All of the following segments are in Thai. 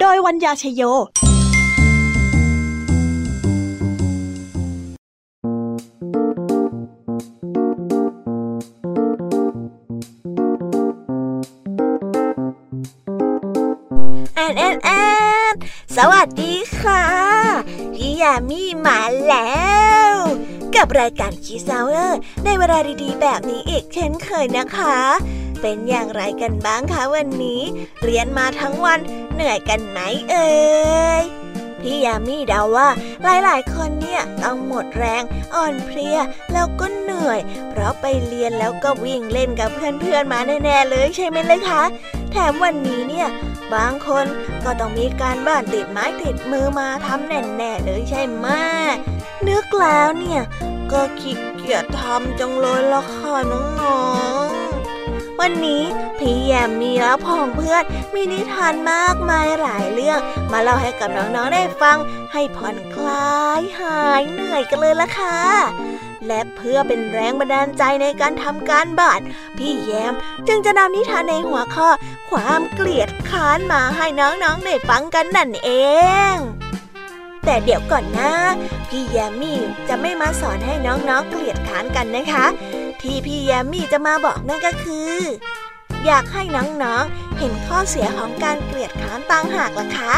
โดยวัญญาชยโยแอนแอนแอนสวัสดีค่ะ พี่ยามีมาแล้ว กับรายการคีซาวเออร์ในเวลาดีๆ แบบนี้อีกเช่นเคยนะคะ เป็นอย่างไรกันบ้างคะวันนี้ เรียนมาทั้งวัน เหนื่อยกันไหมเอ่ยพี่ยามีเดาว่าหลายๆ คนเนี่ยต้องหมดแรงอ่อนเพลียแล้วก็เหนื่อย เพราะไปเรียนแล้วก็วิ่งเล่นกับเพื่อนๆมาแน่ๆเลยใช่ไหมเลยคะแถมวันนี้เนี่ยบางคนก็ต้องมีการบ้านติดไม้ติดมือมาทำแน่ๆเลยใช่ไหมนึกแล้วเนี่ยก็ขี้เกียจทำจังเลยละค่ะน้อง วันนี้พี่แยมมีและพองเพื่อนมีนิทานมากมายหลายเรื่อง มาเล่าให้กับน้องๆได้ฟัง ให้ผ่อนคลายหายเหนื่อยกันเลยละค่ะและเพื่อเป็นแรงบันดาลใจในการทำการบ้านพี่แยมจึงจะนำนิทานในหัวข้อ ความเกลียดค้านมาให้น้องๆได้ฟังกันนั่นเอง แต่เดี๋ยวก่อนนะ พี่แยมมี่จะไม่มาสอนให้น้องๆเกลียดค้านกันนะคะ ที่พี่แยมมี่จะมาบอกนั่นก็คือ อยากให้น้องๆ เห็นข้อเสียของการเกลียดค้านต่างหากล่ะคะ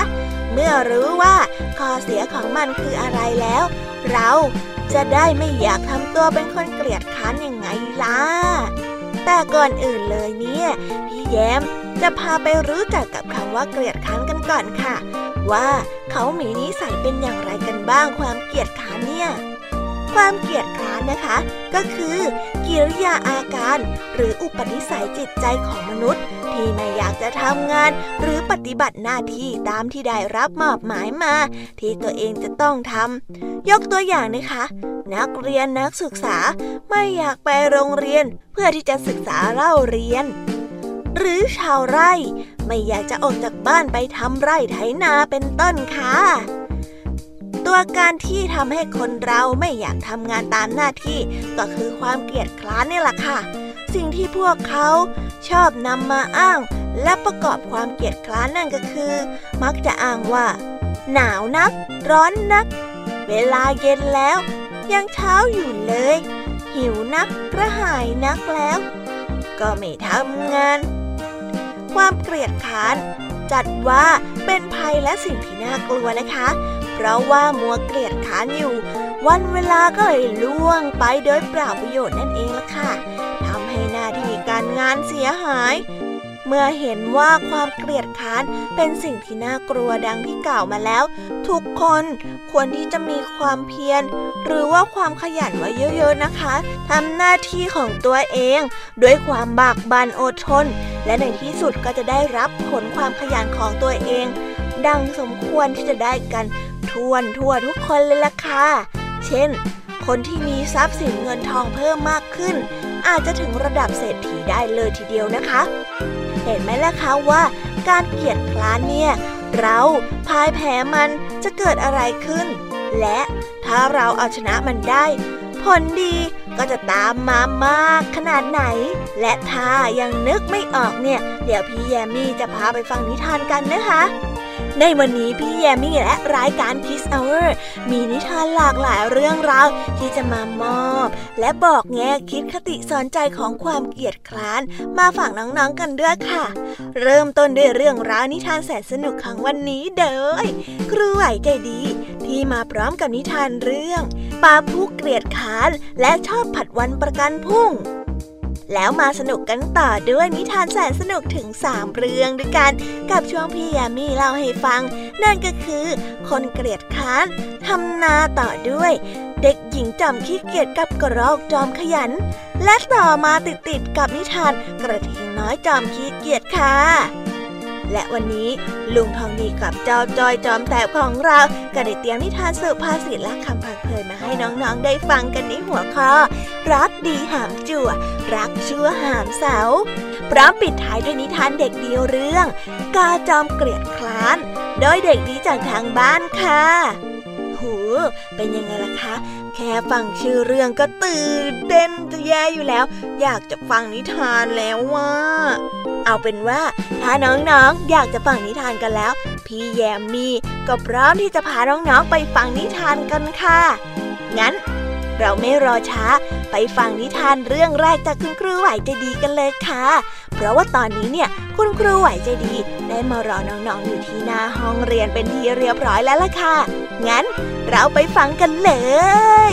เมื่อรู้ว่าข้อเสียของมันคืออะไรแล้ว เราจะได้ไม่อยากทำตัวเป็นคนเกลียดค้านยังไงล่ะ แต่ก่อนอื่นเลยเนี่ย พี่แย้มจะพาไปรู้จักกับคำว่าเกลียดค้านกันก่อนค่ะ ว่าเขามีนิสัยเป็นอย่างไรกันบ้างความเกลียดค้านเนี่ย ความเกลียดคร้านนะคะ ก็คือกิริยาอาการ หรืออุปนิสัยจิตใจของมนุษย์ ที่ไม่อยากจะทำงาน หรือปฏิบัติหน้าที่ตามที่ได้รับมอบหมายมา ที่ตัวเองจะต้องทำยกตัวอย่างนะคะ นักเรียนนักศึกษาไม่อยากไปโรงเรียน เพื่อที่จะศึกษาเล่าเรียนหรือชาวไร่ ไม่อยากจะออกจากบ้านไปทำไร่ไถนาเป็นต้นค่ะ ตัวการที่ทำให้คนเราไม่อยากทำงานตามหน้าที่ ก็คือความเกลียดคร้านนี่แหละค่ะ สิ่งที่พวกเขาชอบนำมาอ้าง และประกอบความเกลียดคร้านนั่นก็คือ มักจะอ้างว่า หนาวนัก ร้อนนัก เวลาเย็นแล้ว ยังเช้าอยู่เลย หิวนักกระหายนักแล้ว ก็ไม่ทำงาน ความเกลียดค้านจัดว่าเป็นภัยและสิ่งที่น่ากลัวนะคะ เพราะว่ามัวเกลียดค้านอยู่ วันเวลาก็เลยล่วงไปโดยเปล่าประโยชน์นั่นเองล่ะค่ะทำให้หน้าที่การงานเสียหาย เมื่อเห็นว่าความเกลียดค้านเป็นสิ่งที่น่ากลัวดังที่กล่าวมาแล้ว ทุกคนควรที่จะมีความเพียร หรือว่าความขยันไว้เยอะๆนะคะทำหน้าที่ของตัวเอง ด้วยความบากบั่นอดทน และในที่สุดก็จะได้รับผลความขยันของตัวเอง ดังสมควรที่จะได้กันทั่วทั่วทุกคนเลยล่ะค่ะ เช่น คนที่มีทรัพย์สินเงินทองเพิ่มมากขึ้น อาจจะถึงระดับเศรษฐีได้เลยทีเดียวนะคะ เห็นไหมล่ะคะว่า การเกียดคร้านเนี่ย เราพายแพ้มันจะเกิดอะไรขึ้น และถ้าเราเอาชนะมันได้ ผลดีก็จะตามมามากขนาดไหน และถ้ายังนึกไม่ออกเนี่ย เดี๋ยวพี่แยมมี่จะพาไปฟังนิทานกันนะคะ ในวันนี้พี่แยมมี่และรายการ Kiss Hour มีนิทานหลากหลายเรื่องราวที่จะมามอบ และบอกแง่คิดคติสอนใจของความเกียดคร้าน มาฝากน้องๆกันด้วยค่ะ เริ่มต้นด้วยเรื่องราวนิทานแสนสนุกของวันนี้เด้อครูไหวใจดี ที่มาพร้อมกับนิทานเรื่องปลาผู้เกลียดค้านและชอบผัดวันประกันพรุ่ง แล้วมาสนุกกันต่อด้วยนิทานแสนสนุกถึง 3 เรื่องด้วยกัน กับช่วงพี่ยามีเล่าให้ฟัง นั่นก็คือ คนเกลียดค้านทำนาต่อด้วย เด็กหญิงจอมขี้เกียจกับกระรอกจอมขยัน และต่อมาติดติดกับนิทานกระทิงน้อยจอมขี้เกียจค่ะ และวันนี้ลุงทองดีกับเจ้าจอยจอมแสบของเรา ก็ได้เตรียมนิทานสุภาษิตและคำพังเพยมาให้น้องๆได้ฟังกันในหัวข้อ รักดีหามจั่ว รักชั่วหามเสา พร้อมปิดท้ายด้วยนิทานเด็กเดียวเรื่อง กาจอมเกลียดคลาน โดยเด็กดีจากทางบ้านค่ะหูเป็นยังไงล่ะคะ แค่ฟังชื่อเรื่องก็ตื่นเต้นจะแย่อยู่แล้ว อยากจะฟังนิทานแล้วว่า เอาเป็นว่าถ้าน้องๆ อยากจะฟังนิทานกันแล้ว พี่แยมมีก็พร้อมที่จะพาน้องๆไปฟังนิทานกันค่ะ งั้น เราไม่รอช้า ไปฟังนิทานเรื่องแรกจากคุณครูไหวใจดีกันเลยค่ะ เพราะว่าตอนนี้เนี่ยคุณครูไหวใจดี ได้มารอน้องๆอยู่ที่หน้าห้องเรียนเป็นที่เรียบร้อยแล้วล่ะค่ะ งั้นเราไปฟังกันเลย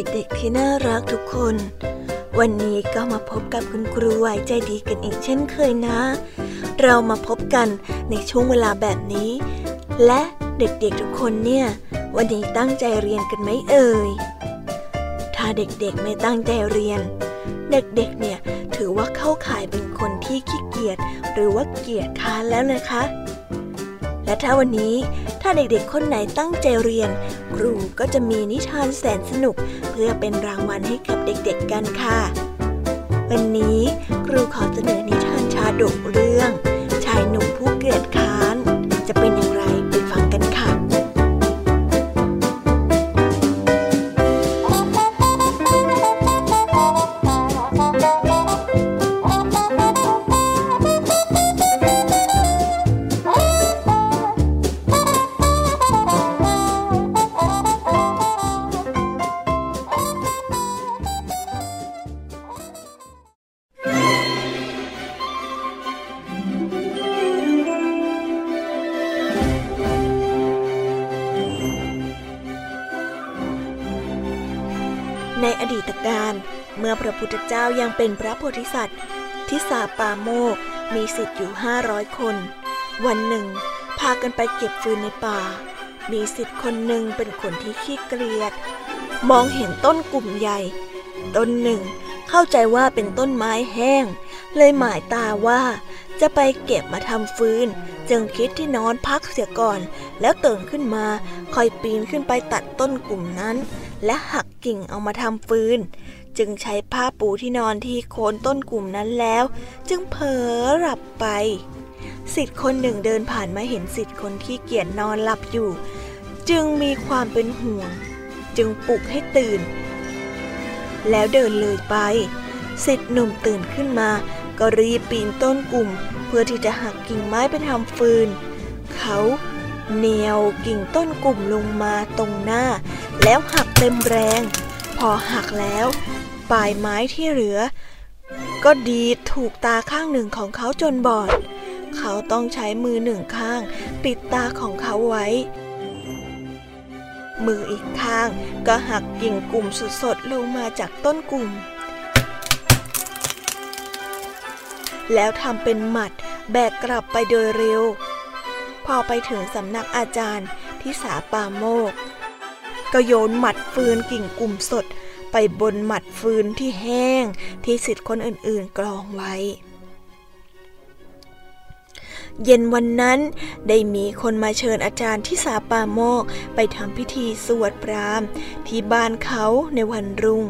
เด็กๆที่น่ารักทุกคน วันนี้ก็มาพบกับคุณครูไหวใจดีกันอีกเช่นเคยนะ เรามาพบกันในช่วงเวลาแบบนี้ และเด็กๆทุกคนเนี่ย วันนี้ตั้งใจเรียนกันไหมเอ่ย ถ้าเด็กๆไม่ตั้งใจเรียน เด็กๆเนี่ยถือว่าเข้าข่ายเป็นคนที่ขี้เกียจหรือว่าเกียจค้านแล้วนะคะและถ้าวันนี้ถ้าเด็กๆ คนไหนตั้งใจเรียน ครูก็จะมีนิทานแสนสนุก พื่อเป็นรางวัลให้กับเด็กๆกันค่ะ วันนี้ครูขอเสนอนิทานชาดกเรื่อง ชายหนุ่มผู้เกลียดค่ะ เมื่อพระพุทธเจ้ายังเป็นพระโพธิสัตว์ที่สาปาโมกมีสิทธิ์อยู่ห้าร้อยคน วันหนึ่ง พากันไปเก็บฟืนในป่า มีสิทธิ์คนหนึ่งเป็นคนที่ขี้เกลียดมองเห็นต้นกลุ่มใหญ่ ต้นหนึ่งเข้าใจว่าเป็นต้นไม้แห้ง เลยหมายตาว่าจะไปเก็บมาทำฟืน จึงคิดที่นอนพักเสียก่อน แล้วตื่นขึ้นมาคอยปีนขึ้นไปตัดต้นกลุ่มนั้น และหักกิ่งเอามาทำฟืน จึงใช้ผ้าปูที่นอนที่โคนต้นกลุ่มนั้นแล้ว จึงเผลอหลับไป สิทธิ์คนหนึ่งเดินผ่านมาเห็นสิทธิ์คนที่เกียจนอนหลับอยู่ จึงมีความเป็นห่วง จึงปลุกให้ตื่น แล้วเดินเลยไป สิทธิ์หนุ่มตื่นขึ้นมา ก็รีบปีนต้นกลุ่ม เพื่อที่จะหักกิ่งไม้ไปทำฟืน เขาเนียวกิ่งต้นกลุ่มลงมาตรงหน้า แล้วหักเต็มแรง พอหักแล้ว ปลายไม้ที่เหลือ ก็ดีถูกตาข้างหนึ่งของเขาจนบอด เขาต้องใช้มือหนึ่งข้าง ปิดตาของเขาไว้ มืออีกข้างก็หักกิ่งกลุ่มสดๆลงมาจากต้นกลุ่ม แล้วทำเป็นหมัดแบกกลับไปโดยเร็ว พอไปถึงสำนักอาจารย์ที่สาปาโมกก็โยนหมัดฟืนกิ่งกลุ่มสด ไปบนหมัดฟืนที่แห้งที่สิทธิ์คนอื่นๆกรองไว้ เย็นวันนั้นได้มีคนมาเชิญอาจารย์ที่สาปาโมกไปทำพิธีสวดพรามที่บ้านเขาในวันรุ่ง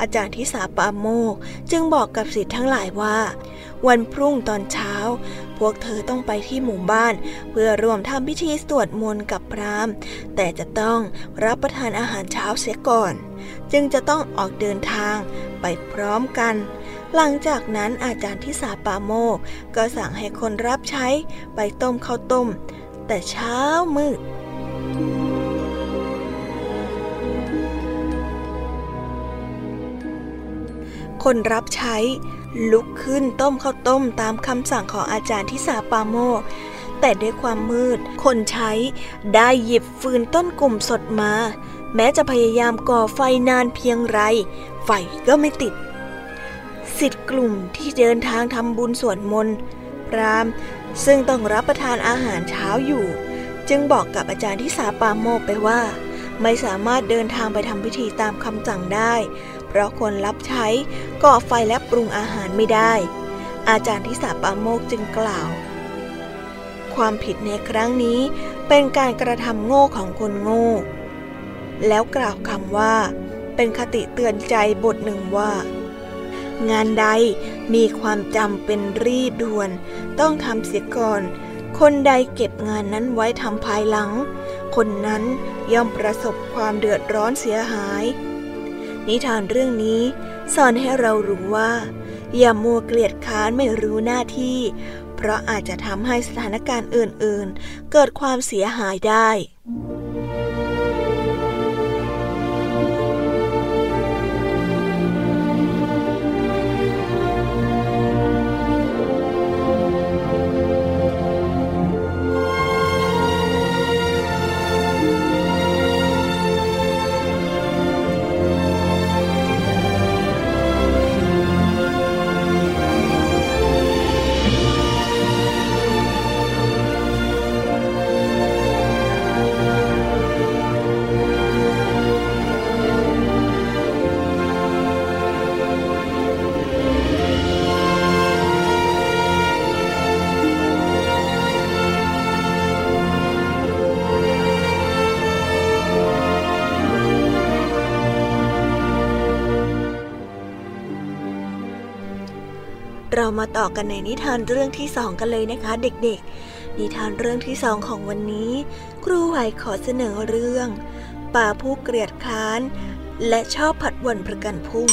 อาจารย์ที่สาปาโมกจึงบอกกับสิทธิ์ทั้งหลายว่า วันพรุ่งตอนเช้า พวกเธอต้องไปที่หมู่บ้าน เพื่อร่วมทำพิธีสวดมนต์กับพราหมณ์ แต่จะต้องรับประทานอาหารเช้าเสียก่อน จึงจะต้องออกเดินทางไปพร้อมกันหลังจากนั้นอาจารย์ที่สาปาโมกก็สั่งให้คนรับใช้ไปต้มข้าวต้ม แต่เช้ามืด คนรับใช้ ลุกขึ้นต้มข้าวต้มตามคำสั่งของอาจารย์ที่สาปาโมก แต่ด้วยความมืด คนใช้ได้หยิบฟืนต้นกลุ่มสดมา แม้จะพยายามก่อไฟนานเพียงไร ไฟก็ไม่ติด สิทธิ์กลุ่มที่เดินทางทำบุญสวดมนต์พรามซึ่งต้องรับประทานอาหารเช้าอยู่ จึงบอกกับอาจารย์ที่สาปาโมกไปว่า ไม่สามารถเดินทางไปทำพิธีตามคำสั่งได้ เพราะคนรับใช้ก่อไฟและปรุงอาหารไม่ได้ อาจารย์ที่สาปาโมกจึงกล่าว ความผิดในครั้งนี้เป็นการกระทำโง่ของคนโง่ แล้วกล่าวคำว่า เป็นคติเตือนใจบทหนึ่งว่า งานใดมีความจำเป็นรีบด่วน ต้องทำเสียก่อน คนใดเก็บงานนั้นไว้ทำภายหลัง คนนั้นย่อมประสบความเดือดร้อนเสียหาย นิทานเรื่องนี้สอนให้เรารู้ว่า อย่ามัวเกลียดค้านไม่รู้หน้าที่ เพราะอาจจะทำให้สถานการณ์อื่นๆ เกิดความเสียหายได้ เรามาต่อกันในนิทานเรื่องที่สองกันเลยนะคะ เด็กๆ นิทานเรื่องที่สองของวันนี้ ครูไหวขอเสนอเรื่อง ป่าผู้เกลียดค้าน และชอบผัดวันประกันพุ่ง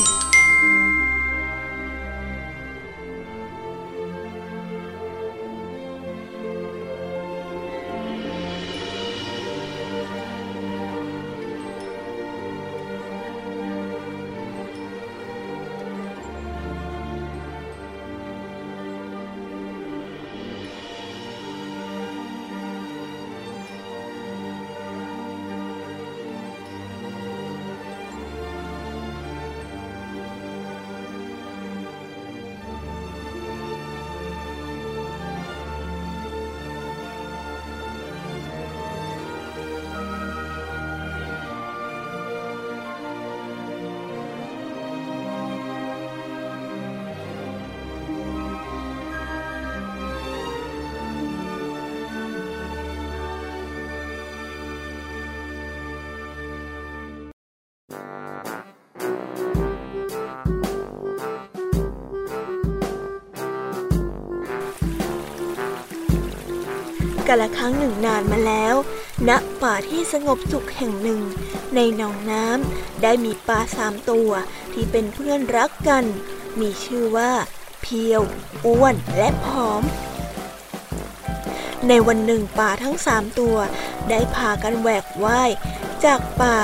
กาละครั้งหนึ่งนานมาแล้ว ณ ป่าที่สงบสุขแห่งหนึ่ง ในหนองน้ำได้มีปลาสามตัวที่เป็นเพื่อนรักกัน มีชื่อว่า เพียว อ้วน และผอม ในวันหนึ่งปลาทั้งสามตัว ได้พากันแหวกว่าย จากป่า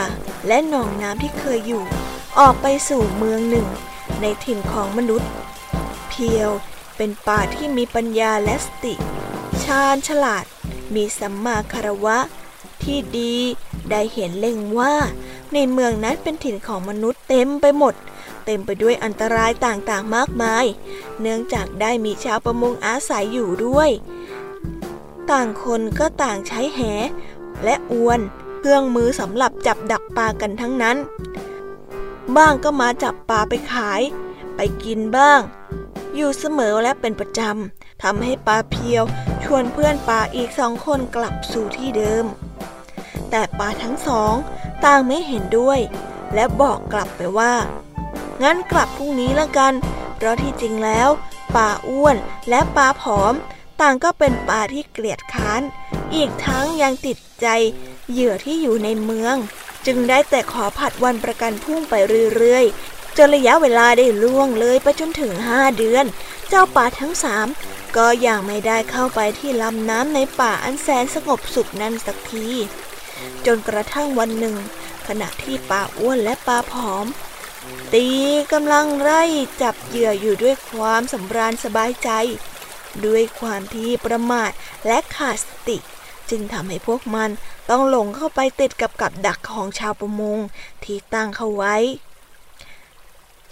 และหนองน้ำที่เคยอยู่ ออกไปสู่เมืองหนึ่ง ในถิ่นของมนุษย์ เพียวเป็นป่าที่มีปัญญาและสติชาญฉลาด มีสัมมาคารวะ ที่ดีได้เห็นเล็งว่า ในเมืองนั้นเป็นถิ่นของมนุษย์เต็มไปหมด เต็มไปด้วยอันตรายต่างๆมากมาย เนื่องจากได้มีชาวประมงอาศัยอยู่ด้วย ต่างคนก็ต่างใช้แห และอวน เครื่องมือสำหรับจับดักปลากันทั้งนั้น บ้างก็มาจับปลาไปขาย ไปกินบ้าง อยู่เสมอและเป็นประจำ ทำให้ปลาเพียว ชวนเพื่อนปลาอีกสองคนกลับสู่ที่เดิม แต่ปลาทั้งสองต่างไม่เห็นด้วย และบอกกลับไปว่า งั้นกลับพรุ่งนี้ละกัน เพราะที่จริงแล้วปลาอ้วนและปลาผอม ต่างก็เป็นปลาที่เกลียดค้าน อีกทั้งยังติดใจเหยื่อที่อยู่ในเมือง จึงได้แต่ขอผัดวันประกันพุ่งไปเรื่อยๆจนระยะเวลาได้ล่วงเลยไปจนถึงห้าเดือน เจ้าป่าทั้งสาม ก็ยังไม่ได้เข้าไปที่ลำน้ำในป่าอันแสนสงบสุขนั้นสักที จนกระทั่งวันหนึ่ง ขณะที่ป่าอ้วนและป่าผอม ตีกำลังไล่จับเหยื่ออยู่ด้วยความสำราญสบายใจ ด้วยความที่ประมาทและขาดสติ จึงทำให้พวกมันต้องหลงเข้าไปติดกับกับดักของชาวประมงที่ตั้งเขาไว้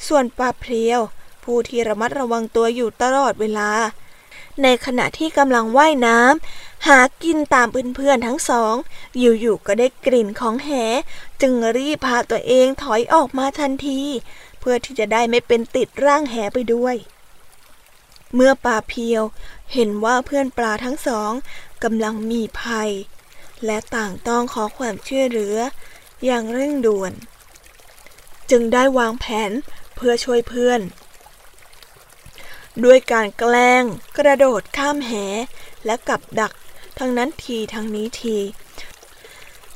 ส่วนปลาเพลียวผู้ที่ระมัดระวังตัวอยู่ตลอดเวลา ในขณะที่กำลังว่ายน้ำหากินตามเพื่อนๆทั้งสอง อยู่ๆก็ได้กลิ่นของแห จึงรีบพาตัวเองถอยออกมาทันที เพื่อที่จะได้ไม่เป็นติดร่างแหไปด้วย เมื่อปลาเพียวเห็นว่าเพื่อนปลาทั้งสองกำลังมีภัย และต่างต้องขอความช่วยเหลือ อย่างเร่งด่วน จึงได้วางแผนเพื่อช่วยเพื่อน ด้วยการแกล้ง กระโดดข้ามแห และกับดัก ทั้งนั้นทีทั้งนี้ที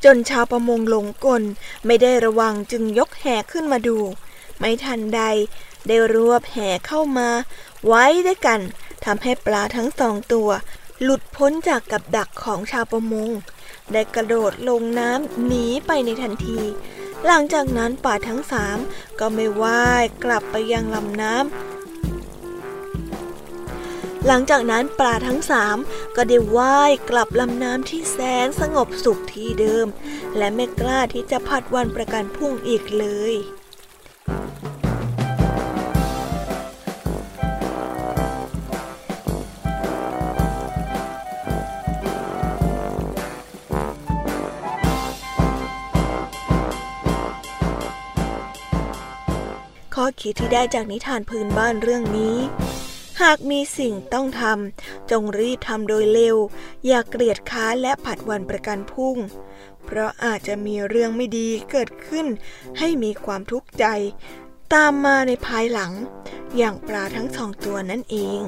จนชาวประมงหลงกลไม่ได้ระวังจึงยกแหขึ้นมาดู ไม่ทันใด ได้รวบแหเข้ามา ไว้ด้วยกันทำให้ปลาทั้งสองตัว หลุดพ้นจากกับดักของชาวประมง ได้กระโดดลงน้ำหนีไปในทันที หลังจากนั้นป่าทั้งสามก็ไม่ว่ายกลับไปยังลำน้ำ หลังจากนั้นปลาทั้งสามก็ได้ว่ายกลับลำน้ำที่แสนสงบสุขที่เดิม และไม่กล้าที่จะพัดวันประกันพุ่งอีกเลยข้อคิดที่ได้จากนิทานพื้นบ้านเรื่องนี้ หากมีสิ่งต้องทำจงรีบทำโดยเร็ว อย่าเกลียดค้าและผัดวันประกันพุ่ง เพราะอาจจะมีเรื่องไม่ดีเกิดขึ้น ให้มีความทุกข์ใจ ตามมาในภายหลัง อย่างปลาทั้งสองตัวนั่นเอง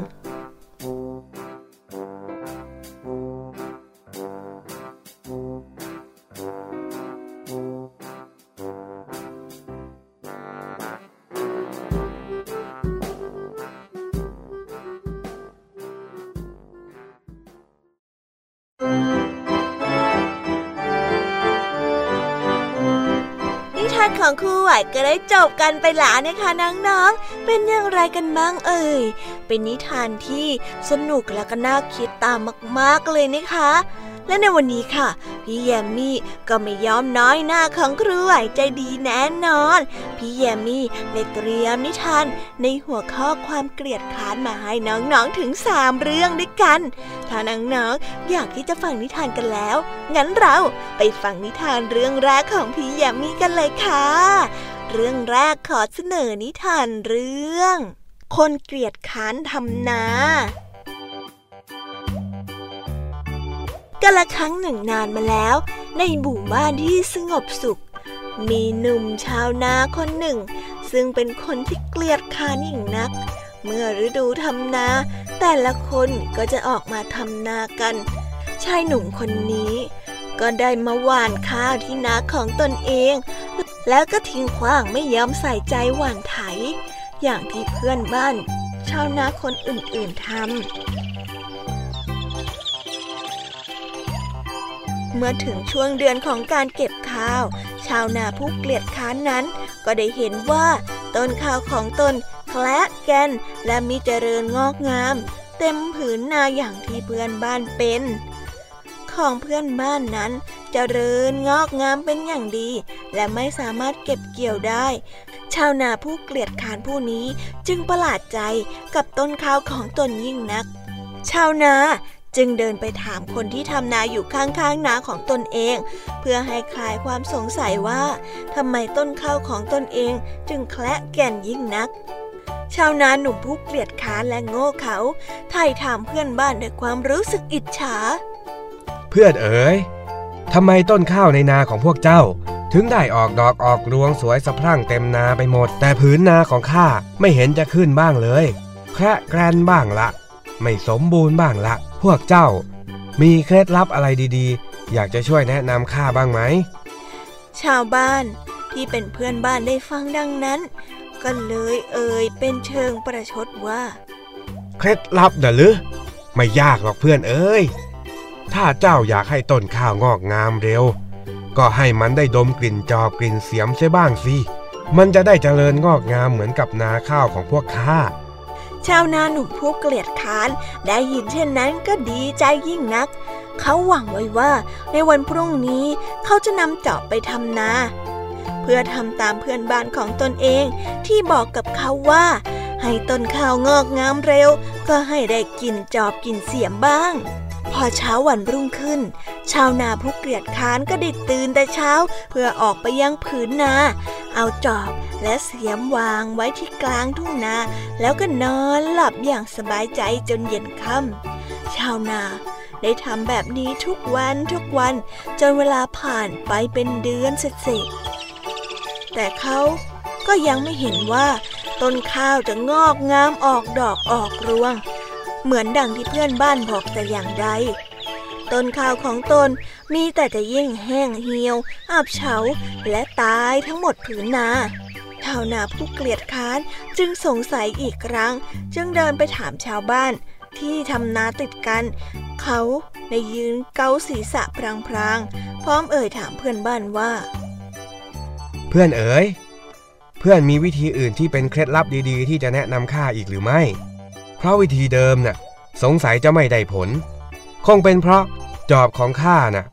ของครูไหวก็ได้จบกันไปแล้วนะคะน้องๆ เป็นอย่างไรกันบ้างเอ่ย เป็นนิทานที่สนุกและก็น่าคิดตามมากๆเลยนะคะ และในวันนี้ค่ะ พี่แยมมี่ก็ไม่ยอมน้อยหน้าของครูไหวใจดีแน่นอน พี่แยมมี่ได้เตรียมนิทานในหัวข้อความเกลียดค้านมาให้น้องๆถึงสามเรื่องด้วยกัน ถ้าน้องๆอยากที่จะฟังนิทานกันแล้ว งั้นเราไปฟังนิทานเรื่องแรกของพี่แยมมี่กันเลยค่ะ เรื่องแรกขอเสนอนิทานเรื่อง คนเกลียดค้านทำนา กาละครั้งหนึ่งนานมาแล้ว ในหมู่บ้านที่สงบสุข มีหนุ่มชาวนาคนหนึ่ง ซึ่งเป็นคนที่เกลียดค้านอย่างนัก เมื่อฤดูทำนา แต่ละคนก็จะออกมาทำนากัน ชายหนุ่มคนนี้ ก็ได้มาหว่านข้าวที่นาของตนเอง แล้วก็ทิ้งขว้างไม่ยอมใส่ใจหว่านไถ อย่างที่เพื่อนบ้าน ชาวนาคนอื่นๆทำ เมื่อถึงช่วงเดือนของการเก็บข้าว ชาวนาผู้เกลียดค้านนั้น ก็ได้เห็นว่า ต้นข้าวของตนแคละแกนและมีเจริญงอกงาม เต็มผืนนาอย่างที่เพื่อนบ้านเป็น ของเพื่อนบ้านนั้นจเจริญงอกงามเป็นอย่างดี และไม่สามารถเก็บเกี่ยวได้ ชาวนาผู้เกลียดขานผู้นี้จึงประหลาดใจกับต้นข้าวของตนยิ่งนัก ชาวนา จึงเดินไปถามคนที่ทำนาอยู่ข้างๆนาของตนเอง เพื่อให้คลายความสงสัยว่าทำไมต้นข้าวของตนเองจึงแคละแก่นยิ่งนัก ชาวนาหนุ่มผู้เกลียดค้านและโง่เขาไถ่ถามเพื่อนบ้านด้วยความรู้สึกอิจฉา เพื่อนเอ๋ยทำไมต้นข้าวในนาของพวกเจ้า ถึงได้ออกดอกออกรวงสวยสะพรั่งเต็มนาไปหมด แต่ผืนนาของข้าไม่เห็นจะขึ้นบ้างเลย แคระแกรนบ้างละ ไม่สมบูรณ์บ้างละ พวกเจ้ามีเคล็ดลับอะไรดีๆ อยากจะช่วยแนะนำข้าบ้างไหม ชาวบ้านที่เป็นเพื่อนบ้านได้ฟังดังนั้น ก็เลยเอ่ยเป็นเชิงประชดว่า เคล็ดลับเด้อหรือไม่ยากหรอกเพื่อนเอ้ย ถ้าเจ้าอยากให้ต้นข้าวงอกงามเร็ว ก็ให้มันได้ดมกลิ่นจอบกลิ่นเสียมใช่บ้างสิ มันจะได้เจริญงอกงามเหมือนกับนาข้าวของพวกข้า ชาวนาหนุ่มผู้เกลียดค้านได้ยินเช่นนั้นก็ดีใจยิ่งนัก เขาหวังไว้ว่าในวันพรุ่งนี้เขาจะนำจอบไปทำนา เพื่อทำตามเพื่อนบ้านของตนเองที่บอกกับเขาว่า ให้ต้นข้าวงอกงามเร็ว ก็ให้ได้กินจอบกินเสียมบ้าง พอเช้าวันรุ่งขึ้น ชาวนาผู้เกลียดค้านก็ได้ตื่นแต่เช้า เพื่อออกไปยังผืนนา เอาจอบและเสียมวางไว้ที่กลางทุ่งนา แล้วก็นอนหลับอย่างสบายใจจนเย็นค่ำชาวนาได้ทำแบบนี้ทุกวันทุกวันจนเวลาผ่านไปเป็นเดือนเสร็จแต่เขาก็ยังไม่เห็นว่าต้นข้าวจะงอกงามออกดอกออกรวง เหมือนดังที่เพื่อนบ้านบอกแต่อย่างใดต้นข้าวของตนมีแต่จะยิ่งแห้งเหี่ยว อับเฉา และตายทั้งหมดผืนนาชาวนาผู้เกลียดค้านจึงสงสัยอีกครั้ง จึงเดินไปถามชาวบ้านที่ทำนาติดกัน เขาได้ยืนเกาศีรษะพลางๆ พร้อมเอ่ยถามเพื่อนบ้านว่า เพื่อนเอ๋ย เพื่อนมีวิธีอื่นที่เป็นเคล็ดลับดีๆ ที่จะแนะนำข้าอีกหรือไม่ เพราะวิธีเดิมน่ะสงสัยจะไม่ได้ผล คงเป็นเพราะจอบของข้าน่ะ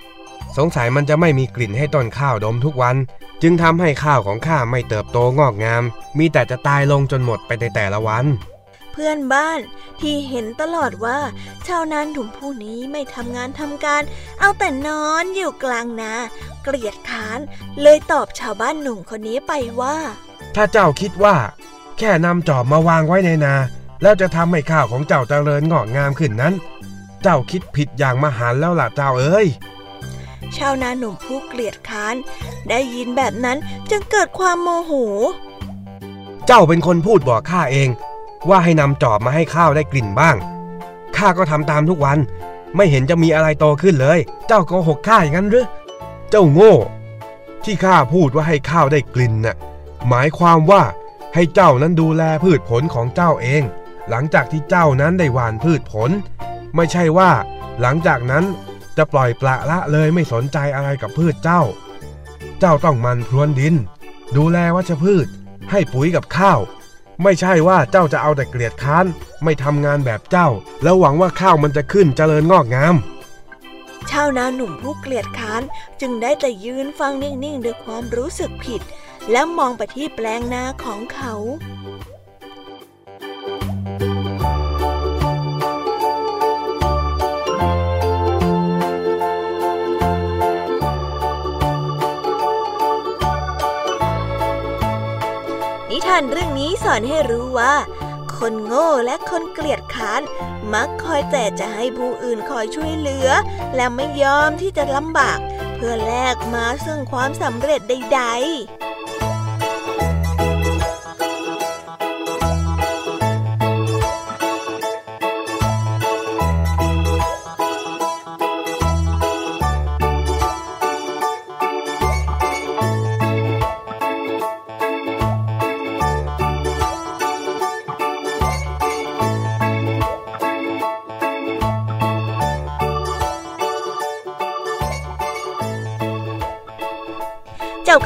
สงสัยมันจะไม่มีกลิ่นให้ต้นข้าวดมทุกวัน จึงทำให้ข้าวของข้าไม่เติบโตงอกงาม มีแต่จะตายลงจนหมดไปในแต่ละวัน เพื่อนบ้านที่เห็นตลอดว่าชาวนานถุมผู้นี้ไม่ทำงานทำการ เอาแต่นอนอยู่กลางนา เกลียดค้านเลยตอบชาวบ้านหนุ่มคนนี้ไปว่า ถ้าเจ้าคิดว่า แค่นำจอบมาวางไว้ในนา แล้วจะทำให้ข้าวของเจ้าเจริญงอกงามขึ้นนั้น เจ้าคิดผิดอย่างมหันแล้วล่ะเจ้าเอ้ยชาวนาหนุ่มผู้เกลียดค้าน ได้ยินแบบนั้นจึงเกิดความโมโห เจ้าเป็นคนพูดบอกข้าเอง ว่าให้นำจอบมาให้ข้าวได้กลิ่นบ้างข้าก็ทำตามทุกวัน ไม่เห็นจะมีอะไรโตขึ้นเลย เจ้าโกหกข้าอย่างนั้นหรือเจ้าโง่ ที่ข้าพูดว่าให้ข้าวได้กลิ่นน่ะหมายความว่าให้เจ้านั้นดูแลพืชผลของเจ้าเอง หลังจากที่เจ้านั้นได้หว่านพืชผล ไม่ใช่ว่า หลังจากนั้นจะปล่อยปละละเลยไม่สนใจอะไรกับพืชเจ้า เจ้าต้องมันพรวนดิน ดูแลวัชพืช ให้ปุ๋ยกับข้าว ไม่ใช่ว่าเจ้าจะเอาแต่เกลียดค้าน ไม่ทำงานแบบเจ้า แล้วหวังว่าข้าวมันจะขึ้นเจริญงอกงามชาวนาหนุ่มผู้เกลียดค้านจึงได้แต่ยืนฟังนิ่งๆด้วยความรู้สึกผิด และมองไปที่แปลงนาของเขาานเรื่องนี้สอนให้รู้ว่า คนโง่และคนเกลียดค้าน มักคอยแต่จะให้ผู้อื่นคอยช่วยเหลือ และไม่ยอมที่จะลำบาก เพื่อแลกมาซึ่งความสำเร็จใด ๆ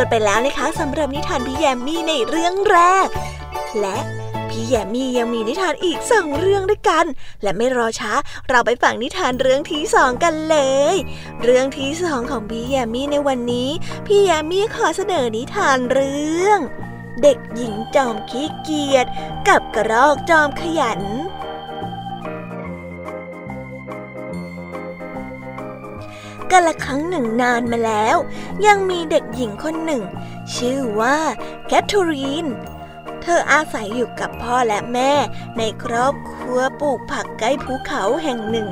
กันไปแล้วนะคะสำหรับนิทานพี่แยมมี่ในเรื่องแรก และพี่แยมมี่ยังมีนิทานอีกสองเรื่องด้วยกัน และไม่รอช้าเราไปฟังนิทานเรื่องที่สองกันเลย เรื่องที่สองของพี่แยมมี่ในวันนี้ พี่แยมมี่ขอเสนอนิทานเรื่อง เด็กหญิงจอมขี้เกียจกับกระรอกจอมขยัน กันละครั้งหนึ่งนานมาแล้ว ยังมีเด็กหญิงคนหนึ่ง ชื่อว่าแคทเธอรีน เธออาศัยอยู่กับพ่อและแม่ ในครอบครัวปลูกผักใกล้ภูเขาแห่งหนึ่ง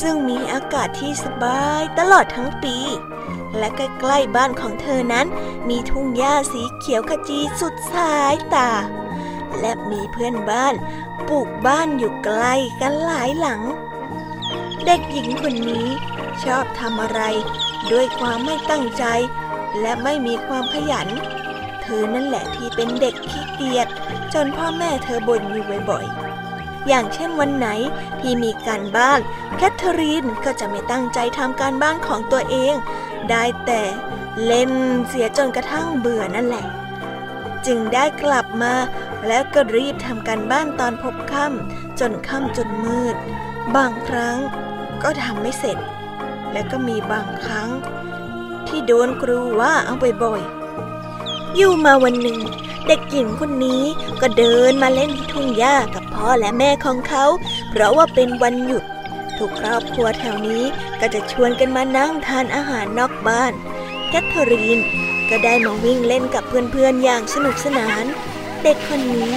ซึ่งมีอากาศที่สบายตลอดทั้งปี และใกล้ๆบ้านของเธอนั้น มีทุ่งหญ้าสีเขียวขจีสุดสายตา และมีเพื่อนบ้านปลูกบ้านอยู่ใกล้กันหลายหลังเด็กหญิงคนนี้ ชอบทำอะไร ด้วยความไม่ตั้งใจ และไม่มีความขยัน เธอนั่นแหละที่เป็นเด็กขี้เกียจจนพ่อแม่เธอบ่นอยู่บ่อยๆ อย่างเช่นวันไหนที่มีการบ้าน แคทเธอรีนก็จะไม่ตั้งใจทำการบ้านของตัวเอง ได้แต่เล่นเสียจนกระทั่งเบื่อนั่นแหละ จึงได้กลับมาแล้วก็รีบทำการบ้านตอนพบค่ำจนค่ำจนมืด บางครั้งก็ทำไม่เสร็จ และก็มีบางครั้ง ที่โดนครูว่าเอาบ่อยๆ อยู่มาวันหนึ่ง เด็กหญิงคนนี้ก็เดินมาเล่นที่ทุ่งหญ้ากับพ่อและแม่ของเขา เพราะว่าเป็นวันหยุด ทุกครอบครัวแถวนี้ก็จะชวนกันมานั่งทานอาหารนอกบ้านแคทเธอรีนก็ได้มาวิ่งเล่นกับเพื่อนๆอย่างสนุกสนาน เด็กคนนี้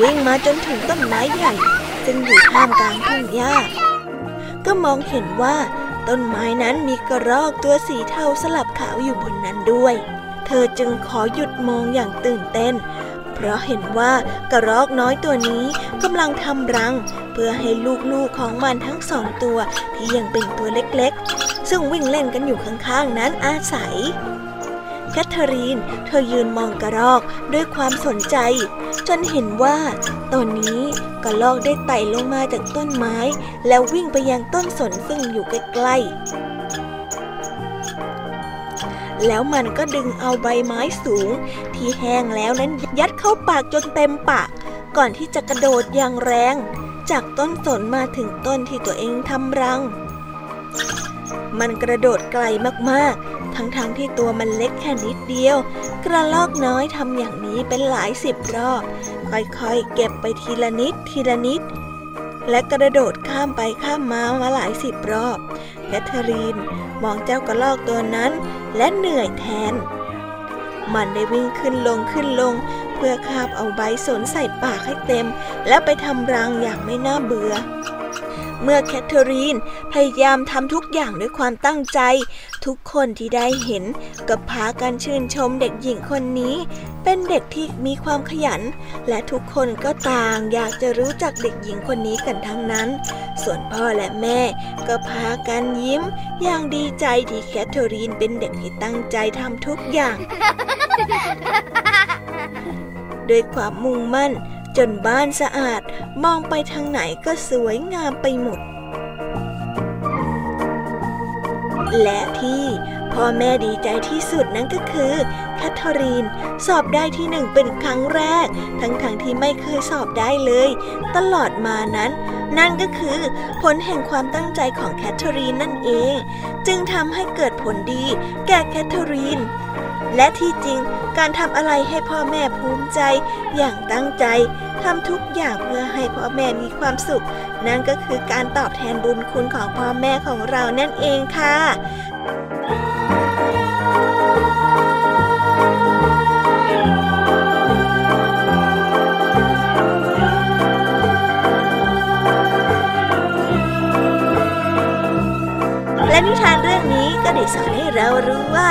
วิ่งมาจนถึงต้นไม้ใหญ่ซึ่งอยู่ท่ามกลางทุ่งหญ้าก็มองเห็นว่า ต้นไม้นั้นมีกระรอกตัวสีเทาสลับขาวอยู่บนนั้นด้วย เธอจึงขอหยุดมองอย่างตื่นเต้น เพราะเห็นว่ากระรอกน้อยตัวนี้กำลังทำรัง เพื่อให้ลูกๆของมันทั้งสองตัวที่ยังเป็นตัวเล็กๆ ซึ่งวิ่งเล่นกันอยู่ข้างๆ นั้นอาศัยแคทเธอรีน เธอยืนมองกระรอกด้วยความสนใจ จนเห็นว่า ตอนนี้กระรอกได้ไต่ลงมาจากต้นไม้ แล้ววิ่งไปยังต้นสนซึ่งอยู่ใกล้ๆ แล้วมันก็ดึงเอาใบไม้สูง ที่แห้งแล้วนั้นยัดเข้าปากจนเต็มปาก ก่อนที่จะกระโดดอย่างแรง จากต้นสนมาถึงต้นที่ตัวเองทำรัง มันกระโดดไกลมากๆ ทั้งๆทที่ตัวมันเล็กแค่นิดเดียว กระลอกน้อยทำอย่างนี้เป็นหลายสิบรอบ ค่อยๆ เก็บไปทีละนิดทีละนิด และกระโดดข้ามไปข้ามมามาหลายสิบรอบแคทเธอรีนมองเจ้ากระลอกตัวนั้น และเหนื่อยแทน มันได้วิ่งขึ้นลงขึ้นลง เพื่อคาบเอาใบสนใส่ปากให้เต็ม แล้วไปทำรังอย่างไม่น่าเบื่อ เมื่อแคทเธอรีนพยายามทำทุกอย่างด้วยความตั้งใจ ทุกคนที่ได้เห็นก็พากันชื่นชมเด็กหญิงคนนี้ เป็นเด็กที่มีความขยัน และทุกคนก็ต่างอยากจะรู้จักเด็กหญิงคนนี้กันทั้งนั้น ส่วนพ่อและแม่ก็พากันยิ้ม อย่างดีใจที่แคทเธอรีนเป็นเด็กที่ตั้งใจทำทุกอย่าง ด้วยความมุ่งมั่น จนบ้านสะอาดมองไปทางไหนก็สวยงามไปหมด และที่พ่อแม่ดีใจที่สุดนั้นก็คือแคทเธอรีน สอบได้ที่หนึ่งเป็นครั้งแรก ทั้งๆทที่ไม่เคยสอบได้เลย ตลอดมานั้น นั่นก็คือผลแห่งความตั้งใจของแคทเธอรีนนั่นเอง จึงทำให้เกิดผลดีแก่แคทเธอรีนและที่จริงการทำอะไรให้พ่อแม่ภูมิใจอย่างตั้งใจ ทำทุกอย่างเพื่อให้พ่อแม่มีความสุข นั่นก็คือการตอบแทนบุญคุณของพ่อแม่ของเรานั่นเองค่ะและนิทานเรื่องนี้ก็ได้สอนให้เรารู้ว่า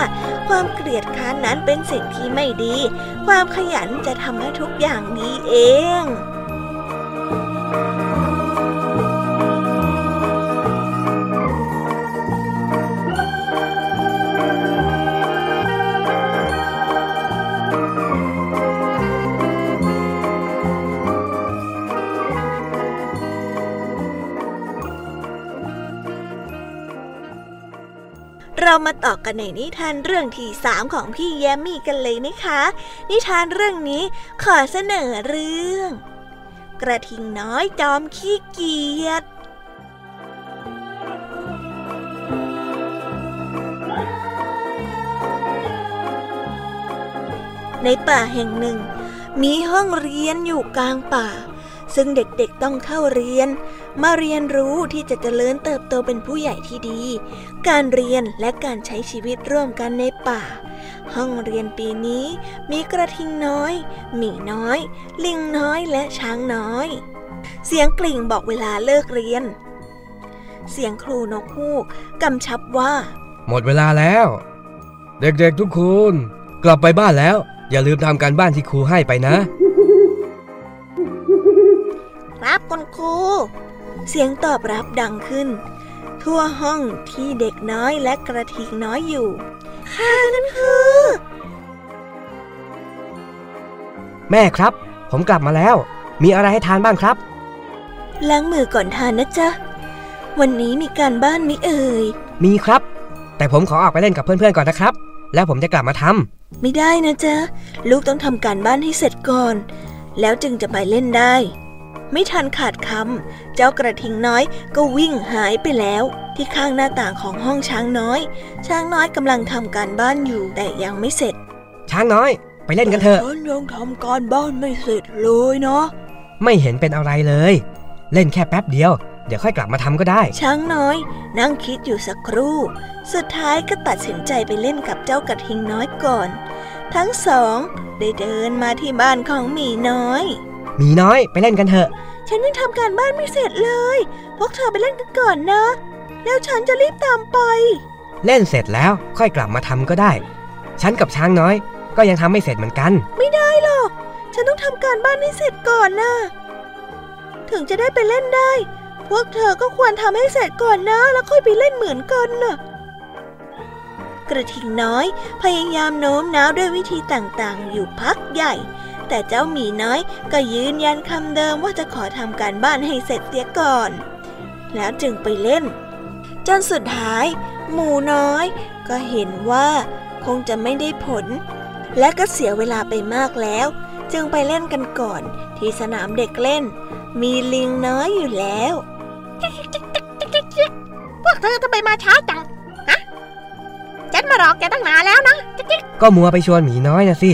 ความเกลียดค้านนั้นเป็นสิ่งที่ไม่ดี ความขยันจะทำให้ทุกอย่างดีเอง เรามาต่อกันในนิทานเรื่องที่สามของพี่แยมมี่กันเลยนะคะ นิทานเรื่องนี้ขอเสนอเรื่อง กระทิงน้อยจอมขี้เกียจในป่าแห่งหนึ่ง มีห้องเรียนอยู่กลางป่า ซึ่งเด็กๆต้องเข้าเรียน มาเรียนรู้ที่จะเจริญเติบโตเป็นผู้ใหญ่ที่ดี การเรียนและการใช้ชีวิตร่วมกันในป่า ห้องเรียนปีนี้ มีกระทิงน้อยหมีน้อย ลิงน้อยและช้างน้อย เสียงกลิ่งบอกเวลาเลิกเรียน เสียงครูนกฮูกกำชับว่า หมดเวลาแล้ว เด็กๆทุกคน กลับไปบ้านแล้ว อย่าลืมทำการบ้านที่ครูให้ไปนะ ครับคุณครู เสียงตอบรับดังขึ้น ทั่วห้องที่เด็กน้อยและกระทิงน้อยอยู่ ค่ะคุณครู แม่ครับ ผมกลับมาแล้ว มีอะไรให้ทานบ้างครับล้างมือก่อนทานนะจ๊ะ วันนี้มีการบ้านมิเอ่ย มีครับ แต่ผมขอออกไปเล่นกับเพื่อนๆก่อนนะครับ แล้วผมจะกลับมาทำ ไม่ได้นะจ๊ะ ลูกต้องทำการบ้านให้เสร็จก่อน แล้วจึงจะไปเล่นได้ ไม่ทันขาดคำ เจ้ากระทิงน้อยก็วิ่งหายไปแล้ว ที่ข้างหน้าต่างของห้องช้างน้อย ช้างน้อยกำลังทำการบ้านอยู่แต่ยังไม่เสร็จ ช้างน้อย ไปเล่นกันเถอะฉันยังทำการบ้านไม่เสร็จเลยเนาะ ไม่เห็นเป็นอะไรเลย เล่นแค่แป๊บเดียว เดี๋ยวค่อยกลับมาทำก็ได้ ช้างน้อย นั่งคิดอยู่สักครู่ สุดท้ายก็ตัดสินใจไปเล่นกับเจ้ากระทิงน้อยก่อน ทั้งสอง ได้เดินมาที่บ้านของหมีน้อยห มีน้อยไปเล่นกันเถอะ ฉันยังทำการบ้านไม่เสร็จเลย พวกเธอไปเล่นกันก่อนนะ แล้วฉันจะรีบตามไป เล่นเสร็จแล้วค่อยกลับมาทำก็ได้ ฉันกับช้างน้อย ก็ยังทำไม่เสร็จเหมือนกัน ไม่ได้หรอก ฉันต้องทำการบ้านให้เสร็จก่อนนะถึงจะได้ไปเล่นได้ พวกเธอก็ควรทำให้เสร็จก่อนนะ แล้วค่อยไปเล่นเหมือนกันน่ะกระทิงน้อย พยายามโน้มน้าวด้วยวิธีต่างๆ อยู่พักใหญ่ แต่เจ้าหมีน้อยก็ยืนยันคำเดิมว่าจะขอทำการบ้านให้เสร็จเสียก่อน แล้วจึงไปเล่น จนสุดท้าย หมูน้อย ก็เห็นว่าคงจะไม่ได้ผล และก็เสียเวลาไปมากแล้ว จึงไปเล่นกันก่อน ที่สนามเด็กเล่น มีลิงน้อยอยู่แล้วพวกเธอทำไมมาช้าจังฮะฉันมารอแกตั้งนานแล้วนะก็มัวไปชวนหมีน้อยนะสิ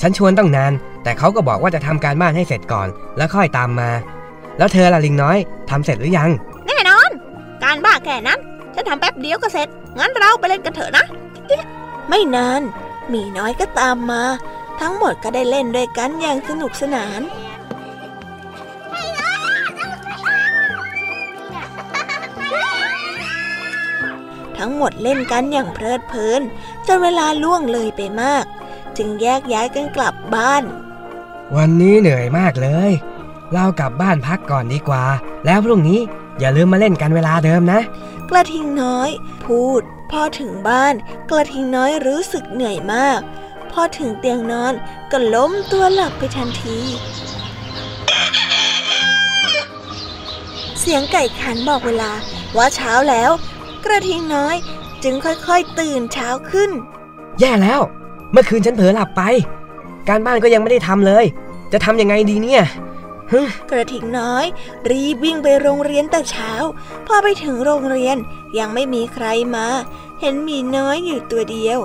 ฉันชวนตั้งนาน แต่เขาก็บอกว่าจะทำการบ้านให้เสร็จก่อน แล้วค่อยตามมา แล้วเธอล่ะลิงน้อยทำเสร็จหรือยัง แน่นอน การบ้าแค่นั้น ฉันทำแป๊บเดียวก็เสร็จ งั้นเราไปเล่นกันเถอะนะ ไม่นานหมีน้อยก็ตามมา ทั้งหมดก็ได้เล่นด้วยกันอย่างสนุกสนานทั้งหมดเล่นกันอย่างเพลิดเพลินจนเวลาล่วงเลยไปมาก จึงแยกย้ายกันกลับบ้าน วันนี้เหนื่อยมากเลย เรากลับบ้านพักก่อนดีกว่า แล้วพรุ่งนี้อย่าลืมมาเล่นกันเวลาเดิมนะ กระทิงน้อย พูด พอถึงบ้าน กระทิงน้อยรู้สึกเหนื่อยมาก พอถึงเตียงนอนก็ล้มตัวหลับไปทันที เสียงไก่ขันบอกเวลาว่าเช้าแล้ว กระทิงน้อยจึงค่อยๆตื่นเช้าขึ้น แย่แล้ว เมื่อคืนฉันเผลอหลับไป การบ้านก็ยังไม่ได้ทำเลย จะทำยังไงดีเนี่ยฮึกระทิงน้อย รีบวิ่งไปโรงเรียนแต่เช้า พอไปถึงโรงเรียนยังไม่มีใครมา เห็นหมีน้อยอยู่ตัวเดียว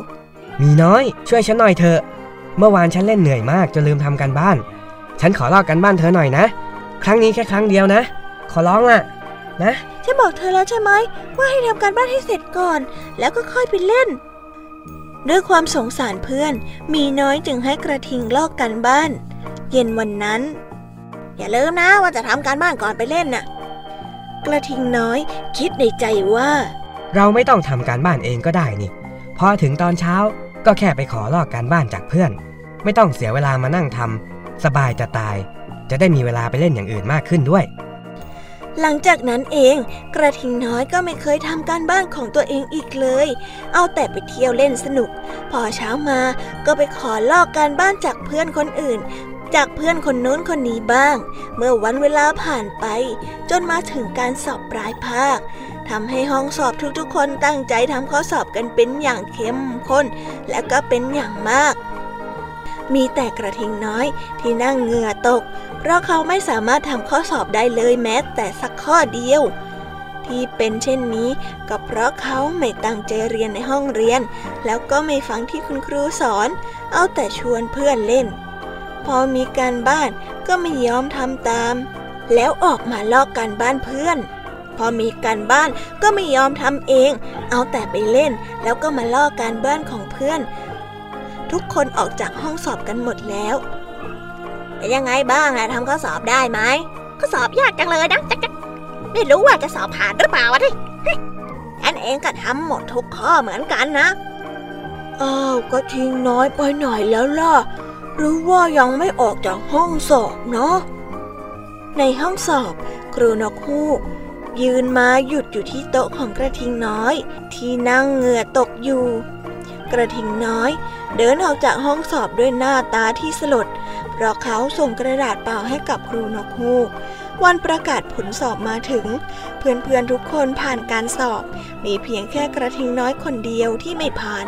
หมีน้อยช่วยฉันหน่อยเถอะ เมื่อวานฉันเล่นเหนื่อยมากจนลืมทำการบ้าน ฉันขอลอกกันบ้านเธอหน่อยนะ ครั้งนี้แค่ครั้งเดียวนะ ขอร้องล่ะ นะ ฉันบอกเธอแล้วใช่ไหมว่าให้ทำการบ้านให้เสร็จก่อน แล้วก็ค่อยไปเล่น ด้วยความสงสารเพื่อนมีน้อยจึงให้กระทิงลอกกันบ้าน เย็นวันนั้น อย่าลืมนะว่าจะทำการบ้านก่อนไปเล่นน่ะ กระทิงน้อยคิดในใจว่า เราไม่ต้องทำการบ้านเองก็ได้นี่ พอถึงตอนเช้าก็แค่ไปขอลอกการบ้านจากเพื่อน ไม่ต้องเสียเวลามานั่งทำสบายจะตาย จะได้มีเวลาไปเล่นอย่างอื่นมากขึ้นด้วย หลังจากนั้นเอง กระทิงน้อยก็ไม่เคยทำการบ้านของตัวเองอีกเลย เอาแต่ไปเที่ยวเล่นสนุก พอเช้ามาก็ไปขอลอกการบ้านจากเพื่อนคนอื่น จากเพื่อนคนโน้นคนนี้บ้าง เมื่อวันเวลาผ่านไป จนมาถึงการสอบปลายภาคทำให้ห้องสอบทุกๆ คนตั้งใจทำข้อสอบกันเป็นอย่างเข้มข้น และก็เป็นอย่างมากมีแต่กระทิงน้อยที่นั่งเหงื่อตก เพราะเขาไม่สามารถทำข้อสอบได้เลยแม้แต่สักข้อเดียว ที่เป็นเช่นนี้ก็เพราะเขาไม่ตั้งใจเรียนในห้องเรียน แล้วก็ไม่ฟังที่คุณครูสอน เอาแต่ชวนเพื่อนเล่น พอมีการบ้านก็ไม่ยอมทำตาม แล้วออกมาลอกการบ้านเพื่อนพอมีการบ้านก็ไม่ยอมทำเอง เอาแต่ไปเล่น แล้วก็มาลอกการบ้านของเพื่อน ทุกคนออกจากห้องสอบกันหมดแล้ว เป็นยังไงบ้างอะทำข้อสอบได้ไหมข้อสอบยากจังเลยนะจักจักไม่รู้ว่าจะสอบผ่านหรือเปล่าวะทีฉันเองก็ทำหมดทุกข้อเหมือนกันนะอ้าวก็ทิ้งน้อยไปหน่อยแล้วล่ะ หรือว่ายังไม่ออกจากห้องสอบเนาะในห้องสอบครูนกฮูกยืนมาหยุดอยู่ที่โต๊ะของกระทิงน้อย ที่นั่งเหงื่อตกอยู่ กระทิงน้อย เดินออกจากห้องสอบด้วยหน้าตาที่สลด เพราะเขาส่งกระดาษเปล่าให้กับครูนกฮูก วันประกาศผลสอบมาถึง เพื่อนๆทุกคนผ่านการสอบ มีเพียงแค่กระทิงน้อยคนเดียวที่ไม่ผ่าน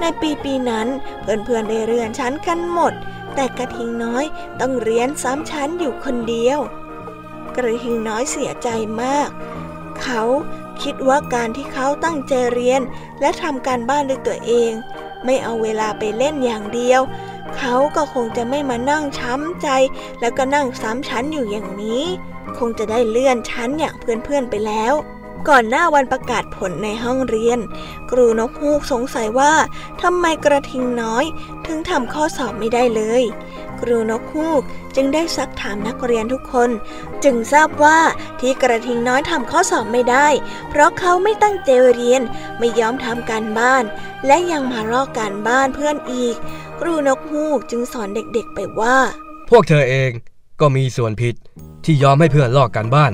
ในปีปีนั้น เพื่อนๆได้เรียนชั้นกันหมด แต่กระทิงน้อยต้องเรียนซ้ำชั้นอยู่คนเดียว กระทิงน้อยเสียใจมาก เขาคิดว่าการที่เขาตั้งใจเรียนและทำการบ้านด้วยตัวเอง ไม่เอาเวลาไปเล่นอย่างเดียว เขาก็คงจะไม่มานั่งช้ำใจ แล้วก็นั่งซ้ำชั้นอยู่อย่างนี้ คงจะได้เลื่อนชั้นอย่างเพื่อนๆไปแล้ว ก่อนหน้าวันประกาศผลในห้องเรียน ครูนกฮูกสงสัยว่าทำไมกระทิงน้อย ถึงทำข้อสอบไม่ได้เลย ครูนกฮูกจึงได้ซักถามนักเรียนทุกคน จึงทราบว่าที่กระทิงน้อยทำข้อสอบไม่ได้ เพราะเขาไม่ตั้งใจเรียนไม่ยอมทำการบ้าน และยังมาลอกการบ้านเพื่อนอีก ครูนกฮูกจึงสอนเด็กๆไปว่า พวกเธอเองก็มีส่วนผิดที่ยอมให้เพื่อนลอกกันบ้าน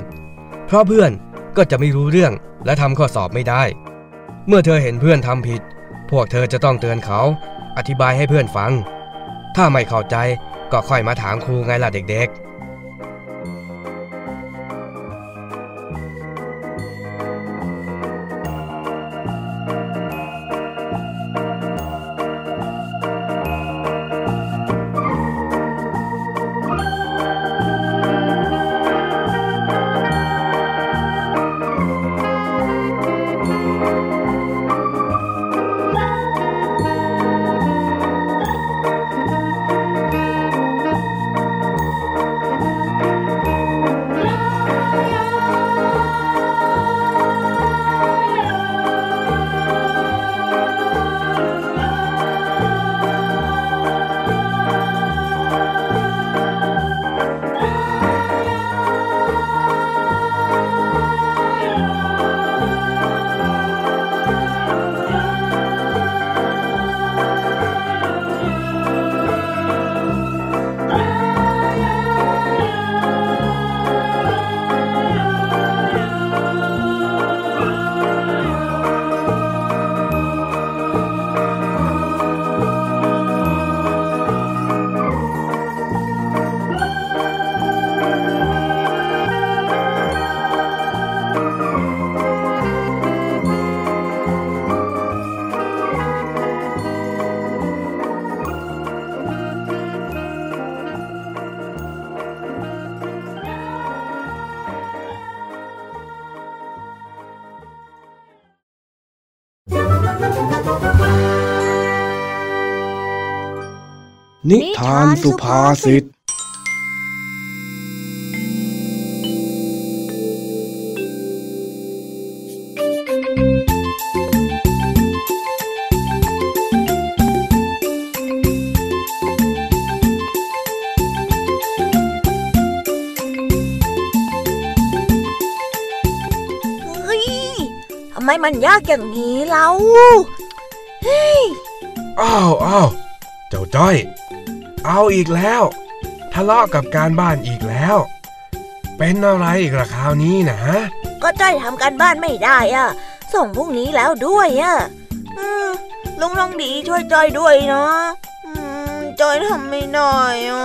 เพราะเพื่อน ก็จะไม่รู้เรื่องและทำข้อสอบไม่ได้ เมื่อเธอเห็นเพื่อนทำผิด พวกเธอจะต้องเตือนเขา อธิบายให้เพื่อนฟัง ถ้าไม่เข้าใจก็ค่อยมาถามครูไงล่ะเด็กๆ นิทานสุภาษิต เฮ้ย ทำไมมันยากอย่างนี้เล่าอ้าวอ้าวเจ้าจ้อย เอาอีกแล้ว ทะเลาะกับการบ้านอีกแล้ว เป็นอะไรอีกละคราวนี้นะก็จ้อยทำการบ้านไม่ได้อะส่งพรุ่งนี้แล้วด้วยอะอืมลุงลองดีช่วยจ้อยด้วยเนาะอืมจ้อยทำไม่ได้อะ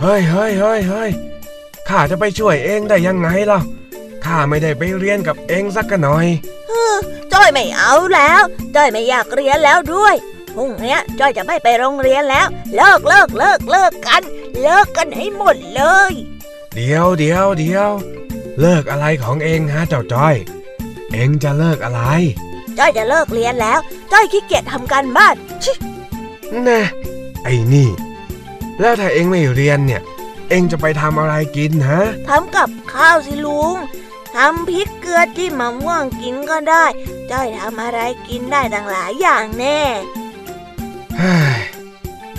เฮ้ยเฮ้ยเฮ้ยเฮ้ยข้าจะไปช่วยเองได้ยังไงล่ะข้าไม่ได้ไปเรียนกับเองสักหน่อยจ้อยไม่เอาแล้ว จ้อยไม่อยากเรียนแล้วด้วย พรุ่งนี้จ้อยจะไม่ไปโรงเรียนแล้ว เลิกเลิกเลิกเลิกกัน เลิกกันให้หมดเลย เดี๋ยวเดี๋ยวเดี๋ยวเลิกอะไรของเองฮะเจ้าจ้อย เองจะเลิกอะไร จ้อยจะเลิกเรียนแล้ว จ้อยขี้เกียจทำการบ้านชินะไอ้นี่ แล้วถ้าเองไม่เรียนเนี่ย เองจะไปทำอะไรกินฮะทำกับข้าวสิลุงทำพริกเกลือที่มะม่วงกินก็ได้ จ้อยทำอะไรกินได้ต่างหลายอย่างแน่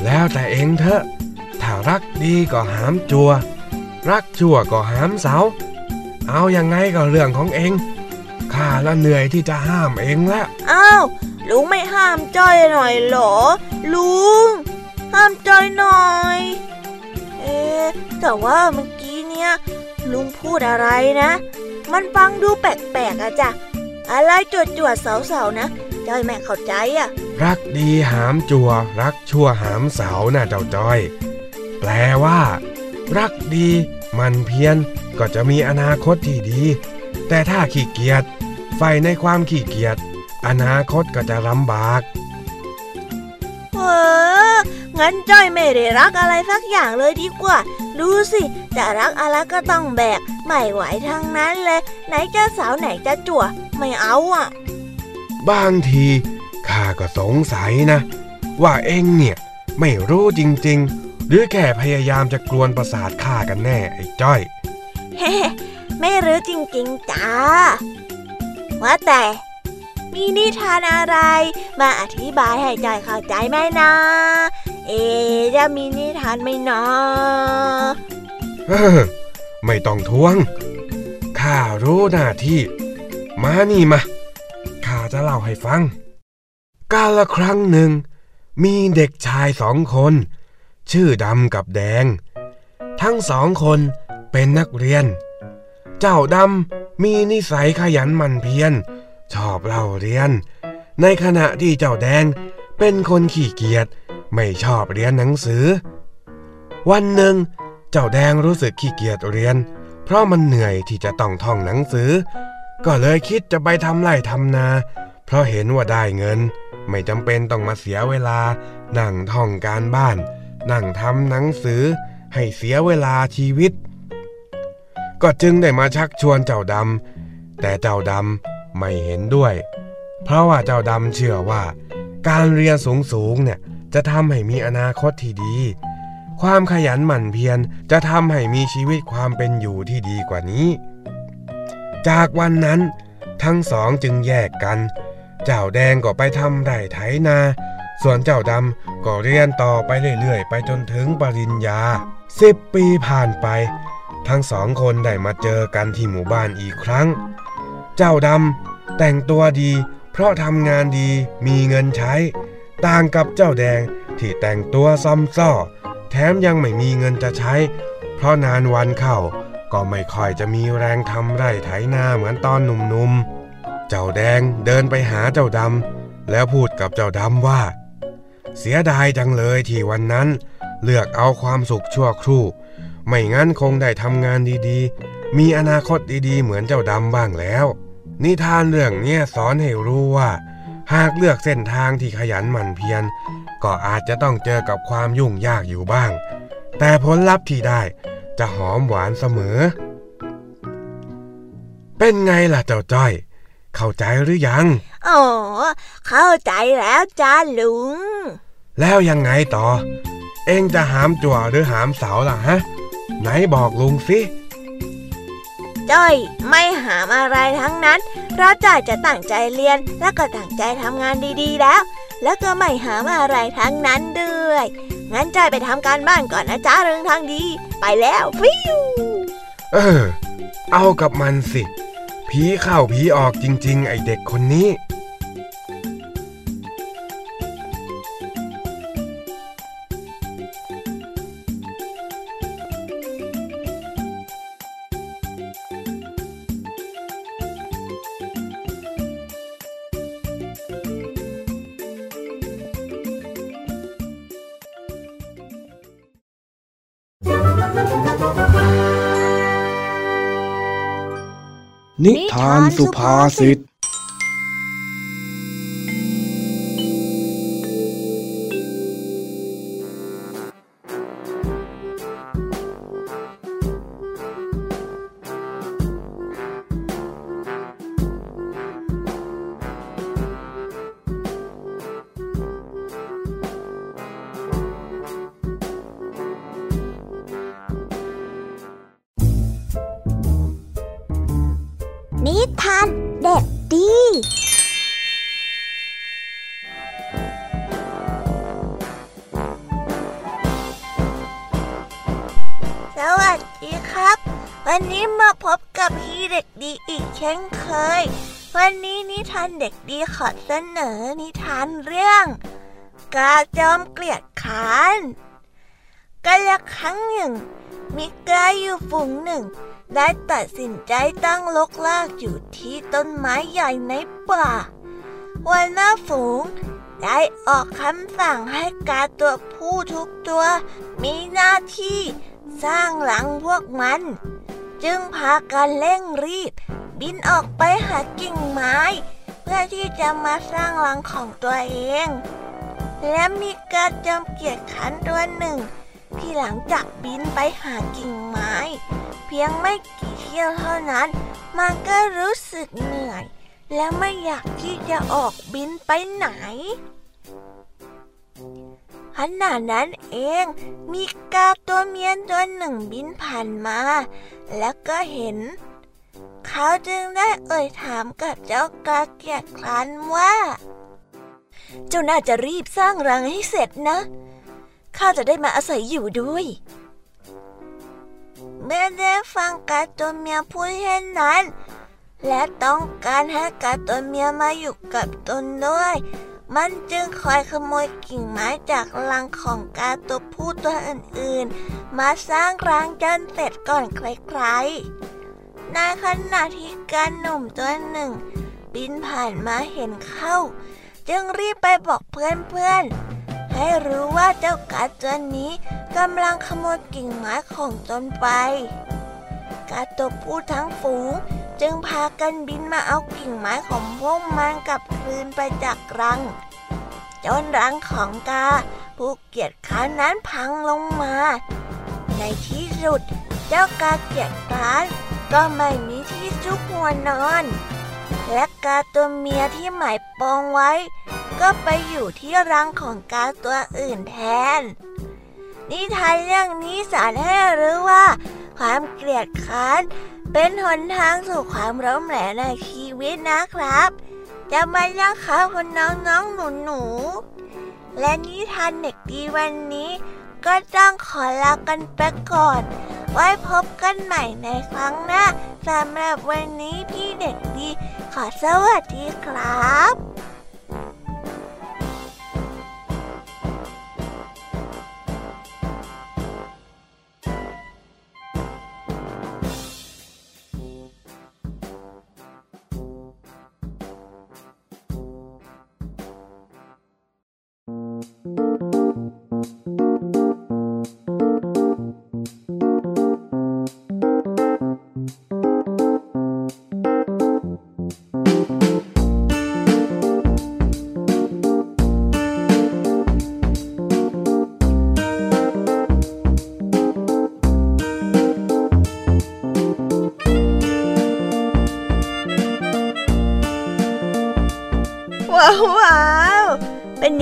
แล้วแต่เองเถอะ ถ้ารักดีก็หามจัว รักชั่วก็หามเสา เอาอยัางไงก็เรื่องของเองข้าละเหนื่อยที่จะห้ามเองละอ้าวลุงไม่ห้ามจ้อยหน่อยเหรอ ลุง ห้ามจ้อยหน่อย เอ๊แต่ว่าเมื่อกี้เนี่ยลุงพูดอะไรนะ มันฟังดูแปลกๆอะจ้ะอะไรจวดจวดเสาๆนะจ้อยแม่เข้าใจอะ รักดีหามจัว รักชั่วหามเสาน่ะเจ้าจ้อย แปลว่า รักดีมันเพียรก็จะมีอนาคตที่ดี แต่ถ้าขี้เกียจใฝ่ในความขี้เกียจอนาคตก็จะลำบากเอองั้นจ้อยไม่ได้รักอะไรสักอย่างเลยดีกว่า ดูสิจะรักอะไรก็ต้องแบกไม่ไหวทั้งนั้นเลย ไหนจะสาวไหนจะจั่วไม่เอาอะ บางที ข้าก็สงสัยนะ ว่าเองเนี่ยไม่รู้จริง ๆ หรือแค่พยายามจะกลวนประสาทข้ากันแน่ไอ้จ้อยเฮ้ไม่รู้จริงๆจ้าว่าแต่ มีนิทานอะไร มาอธิบายให้จอยเข้าใจไหมนะ เอจะมีนิทานไหมนะไม่ต้องทวง ข้ารู้หน้าที่ มานี่มา ข้าจะเล่าให้ฟัง กาละครั้งหนึ่ง มีเด็กชายสองคน ชื่อดำกับแดง ทั้งสองคนเป็นนักเรียน เจ้าดำมีนิสัยขยันหมั่นเพียร ชอบเล่าเรียน ในขณะที่เจ้าแดงเป็นคนขี้เกียจไม่ชอบเรียนหนังสือ วันหนึ่ง เจ้าแดงรู้สึกขี้เกียจเรียน เพราะมันเหนื่อยที่จะต้องท่องหนังสือ ก็เลยคิดจะไปทำไร่ทำนา เพราะเห็นว่าได้เงิน ไม่จำเป็นต้องมาเสียเวลา นั่งท่องการบ้าน นั่งทำหนังสือ ให้เสียเวลาชีวิต ก็จึงได้มาชักชวนเจ้าดำแต่เจ้าดำไม่เห็นด้วย เพราะว่าเจ้าดำเชื่อว่า การเรียนสูงสูงเนี่ยจะทำให้มีอนาคตที่ดี ความขยันหมั่นเพียรจะทำให้มีชีวิตความเป็นอยู่ที่ดีกว่านี้ จากวันนั้นทั้งสองจึงแยกกัน เจ้าแดงก็ไปทำไร่ไถนา ส่วนเจ้าดำก็เรียนต่อไปเรื่อยๆ ไปจนถึงปริญญาสิบปีผ่านไป ทั้งสองคนได้มาเจอกันที่หมู่บ้านอีกครั้ง เจ้าดำแต่งตัวดี เพราะทำงานดีมีเงินใช้ ต่างกับเจ้าแดงที่แต่งตัวซ้ำซ้อแถมยังไม่มีเงินจะใช้ เพราะนานวันเข้าก็ไม่ค่อยจะมีแรงทำไร่ไถนาเหมือนตอนหนุ่มๆ เจ้าแดงเดินไปหาเจ้าดำแล้วพูดกับเจ้าดำว่า เสียดายจังเลยที่วันนั้น เลือกเอาความสุขชั่วครู่ ไม่งั้นคงได้ทำงานดีๆ มีอนาคตดีๆ เหมือนเจ้าดำบ้างแล้ว นิทานเรื่องนี้สอนให้รู้ว่า หากเลือกเส้นทางที่ขยันหมั่นเพียรก็อาจจะต้องเจอกับความยุ่งยากอยู่บ้าง แต่ผลลัพธ์ที่ได้จะหอมหวานเสมอ เป็นไงล่ะเจ้าจ้อย เข้าใจหรือยัง อ๋อ เข้าใจแล้วจ้าลุง แล้วยังไงต่อ เองจะหามจั่วหรือหามเสาล่ะฮะ ไหนบอกลุงสิจ้อยไม่หามอะไรทั้งนั้น เพราะจ้อยจะตั้งใจเรียนแล้วก็ตั้งใจทำงานดีๆแล้ว แล้วก็ไม่หามอะไรทั้งนั้นด้วย งั้นจ้อยไปทำการบ้านก่อนนะจ้าเรื่องทางดี ไปแล้วฟิวเออ เอากับมันสิ ผีเข้าผีออกจริง ๆ ไอเด็กคนนี้ นิทานสุภาษิต สวัสดีครับ วันนี้มาพบกับพี่เด็กดีอีกเช่นเคย วันนี้นิทานเด็กดีขอเสนอนิทานเรื่อง กาจอมเกลียดขานกาละครั้งหนึ่ง มีกาอยู่ฝูงหนึ่ง ได้ตัดสินใจตั้งลกลากอยู่ที่ต้นไม้ใหญ่ในป่าวันหน้าฝูงได้ออกคำสั่งให้กาตัวผู้ทุกตัว มีหน้าที่ สร้างหลังพวกมัน จึงพากันเร่งรีบ บินออกไปหากิ่งไม้ เพื่อที่จะมาสร้างรังของตัวเอง และมีกระจอมเกียรขันตัวหนึ่ง ที่หลังจากบินไปหากิ่งไม้ เพียงไม่กี่เที่ยวเท่านั้น มันก็รู้สึกเหนื่อย และไม่อยากที่จะออกบินไปไหน ขณะนั้นเอง มีกาตัวเมียตัวหนึ่งบินผ่านมา แล้วก็เห็น เขาจึงได้เอ่ยถามกับเจ้ากาเกียกครันว่า เจ้าน่าจะรีบสร้างรังให้เสร็จนะข้าจะได้มาอาศัยอยู่ด้วย เมื่อได้ฟังกาตัวเมียพูดเช่นนั้น และต้องการให้กาตัวเมียมาอยู่กับตนด้วย มันจึงคอยขโมยกิ่งไม้จากรังของกาตัวผู้ตัวอื่นๆ มาสร้างรังจนเสร็จก่อนใครๆในขณะที่การหนุ่มตัวหนึ่ง บินผ่านมาเห็นเข้า จึงรีบไปบอกเพื่อนๆ ให้รู้ว่าเจ้ากาตัวนี้กำลังขโมยกิ่งไม้ของตนไป กาตัวผู้ทั้งฝูง จึงพากันบินมาเอากิ่งไม้ของพวกมันกลับคืนไปจากรัง จนรังของกา ผู้เกียจขานั้นพังลงมา ในที่สุดเจ้ากาเกียจร้านก็ไม่มีที่ซุกหัวนอน และกาตัวเมียที่หมายปองไว้ ก็ไปอยู่ที่รังของกาตัวอื่นแทน นิทานเรื่องนี้สอนให้รู้ว่า ความเกลียดค้าน เป็นหนทางสู่ความร้มแหลในชีวิตนะครับจะมาเล่าข่าวคนน้องน้องหนูหนูและนิทานเด็กดีวันนี้ ก็ต้องขอลากันไปก่อน ไว้พบกันใหม่ในครั้งหน้าสำหรับวันนี้พี่เด็กดี ขอสวัสดีครับ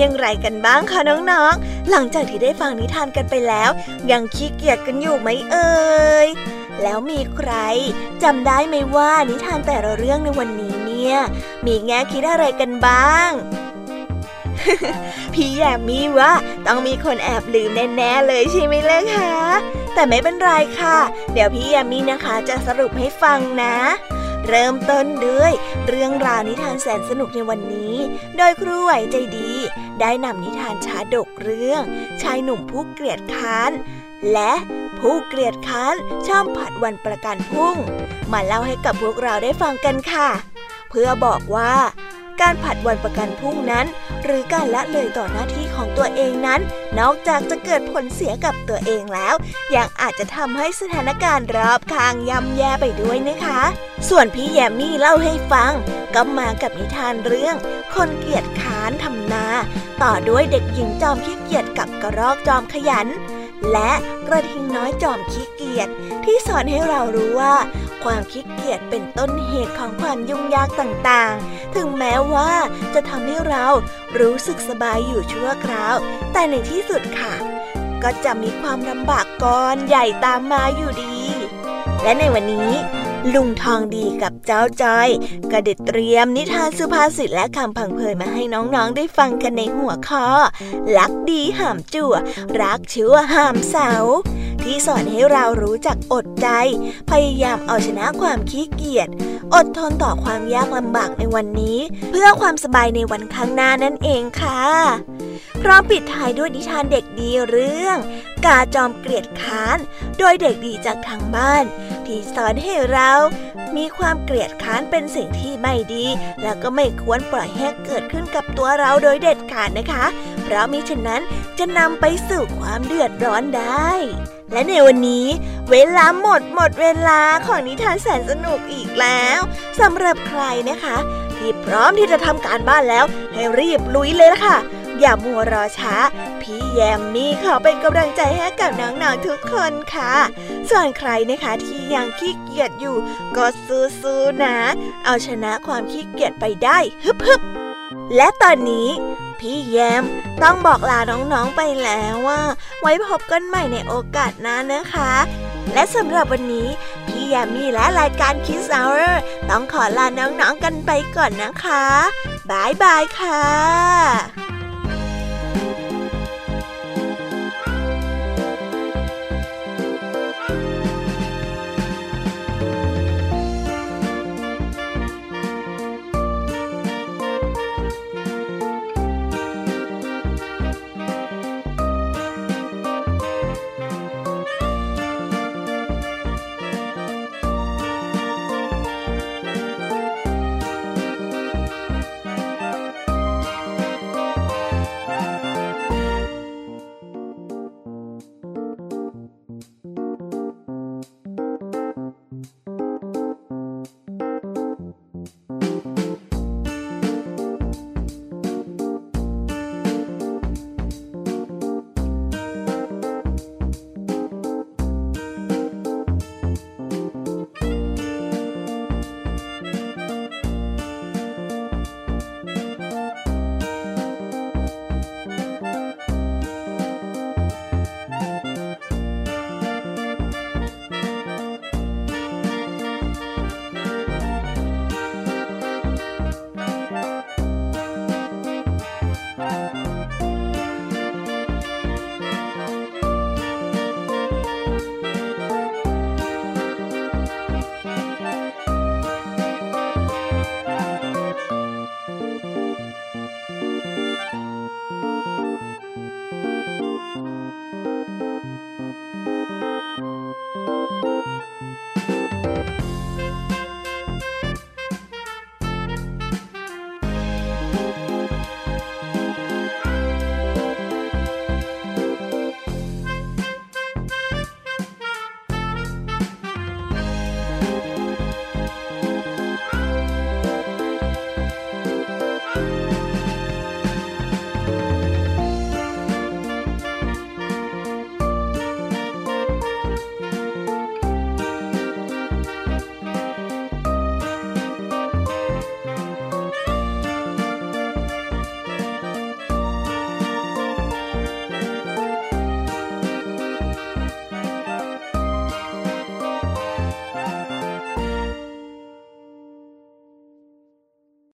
อย่างไรกันบ้างคะน้องๆ หลังจากที่ได้ฟังนิทานกันไปแล้ว ยังขี้เกียจกันอยู่ไหมเอ่ย แล้วมีใครจำได้ไหมว่านิทานแต่ละเรื่องในวันนี้เนี่ย มีแง่คิดอะไรกันบ้างพี่แยมมีว่าต้องมีคนแอบลืมแน่ๆเลยใช่ไหมเล่ะคะ แต่ไม่เป็นไรค่ะ เดี๋ยวพี่แยมมีนะคะจะสรุปให้ฟังนะ เริ่มต้นด้วย เรื่องราวนิทานแสนสนุกในวันนี้ โดยครูไหวใจดี ได้นำนิทานชาดกเรื่อง ชายหนุ่มผู้เกลียดค้าน และผู้เกลียดค้านชอบผัดวันประกันพุ่ง มาเล่าให้กับพวกเราได้ฟังกันค่ะ เพื่อบอกว่า การผัดวันประกันพรุ่งนั้น หรือการละเลยต่อหน้าที่ของตัวเองนั้น นอกจากจะเกิดผลเสียกับตัวเองแล้ว ยังอาจจะทำให้สถานการณ์รอบข้างย่ำแย่ไปด้วยนะคะ ส่วนพี่แยมมี่เล่าให้ฟังก็มากับนิทานเรื่อง คนเกียจค้านทำนา ต่อด้วยเด็กหญิงจอมขี้เกียจกับกระรอกจอมขยัน และกระทิงน้อยจอมขี้เกียจที่สอนให้เรารู้ว่า ความขี้เกียจเป็นต้นเหตุของความยุ่งยากต่างๆ ถึงแม้ว่าจะทำให้เรารู้สึกสบายอยู่ชั่วคราว แต่ในที่สุดค่ะ ก็จะมีความลำบากก้อนใหญ่ตามมาอยู่ดี และในวันนี้ลุงทองดีกับเจ้าจอยก็ได้เตรียมนิทานสุภาษิตและคำพังเพยมาให้น้องๆได้ฟังกันในหัวข้อลักดีห้ามจั่ว รักชั่วห้ามเสา ที่สอนให้เรารู้จักอดใจ พยายามเอาชนะความขี้เกียจอดทนต่อความยากลำบากในวันนี้ เพื่อความสบายในวันข้างหน้านั่นเองค่ะพร้อมปิดท้ายด้วยนิทานเด็กดีเรื่อง กาจอมเกลียดค้าน โดยเด็กดีจากทางบ้าน ที่สอนให้เรา มีความเกลียดค้านเป็นสิ่งที่ไม่ดี แล้วก็ไม่ควรปล่อยให้เกิดขึ้นกับตัวเราโดยเด็ดขาดนะคะ เพราะมิฉะนั้นจะนำไปสู่ความเดือดร้อนได้ และในวันนี้เวลาหมดหมดเวลาของนิทานแสนสนุกอีกแล้วสำหรับใครนะคะ ที่พร้อมที่จะทำการบ้านแล้ว ให้รีบลุยเลยละค่ะ อย่ามัวรอช้า พี่แยมมี่ขอเป็นกำลังใจให้กับน้องๆทุกคนค่ะ ส่วนใครนะคะที่ยังขี้เกียจอยู่ก็สู้ๆนะ เอาชนะความขี้เกียจไปได้ฮึบๆและตอนนี้พี่แยมต้องบอกลาน้องๆไปแล้วว่า ไว้พบกันใหม่ในโอกาสหน้านะคะ และสำหรับวันนี้พี่แยมมี่และรายการคิสเอาร์ต้องขอลาน้องๆกันไปก่อนนะคะบายบายค่ะ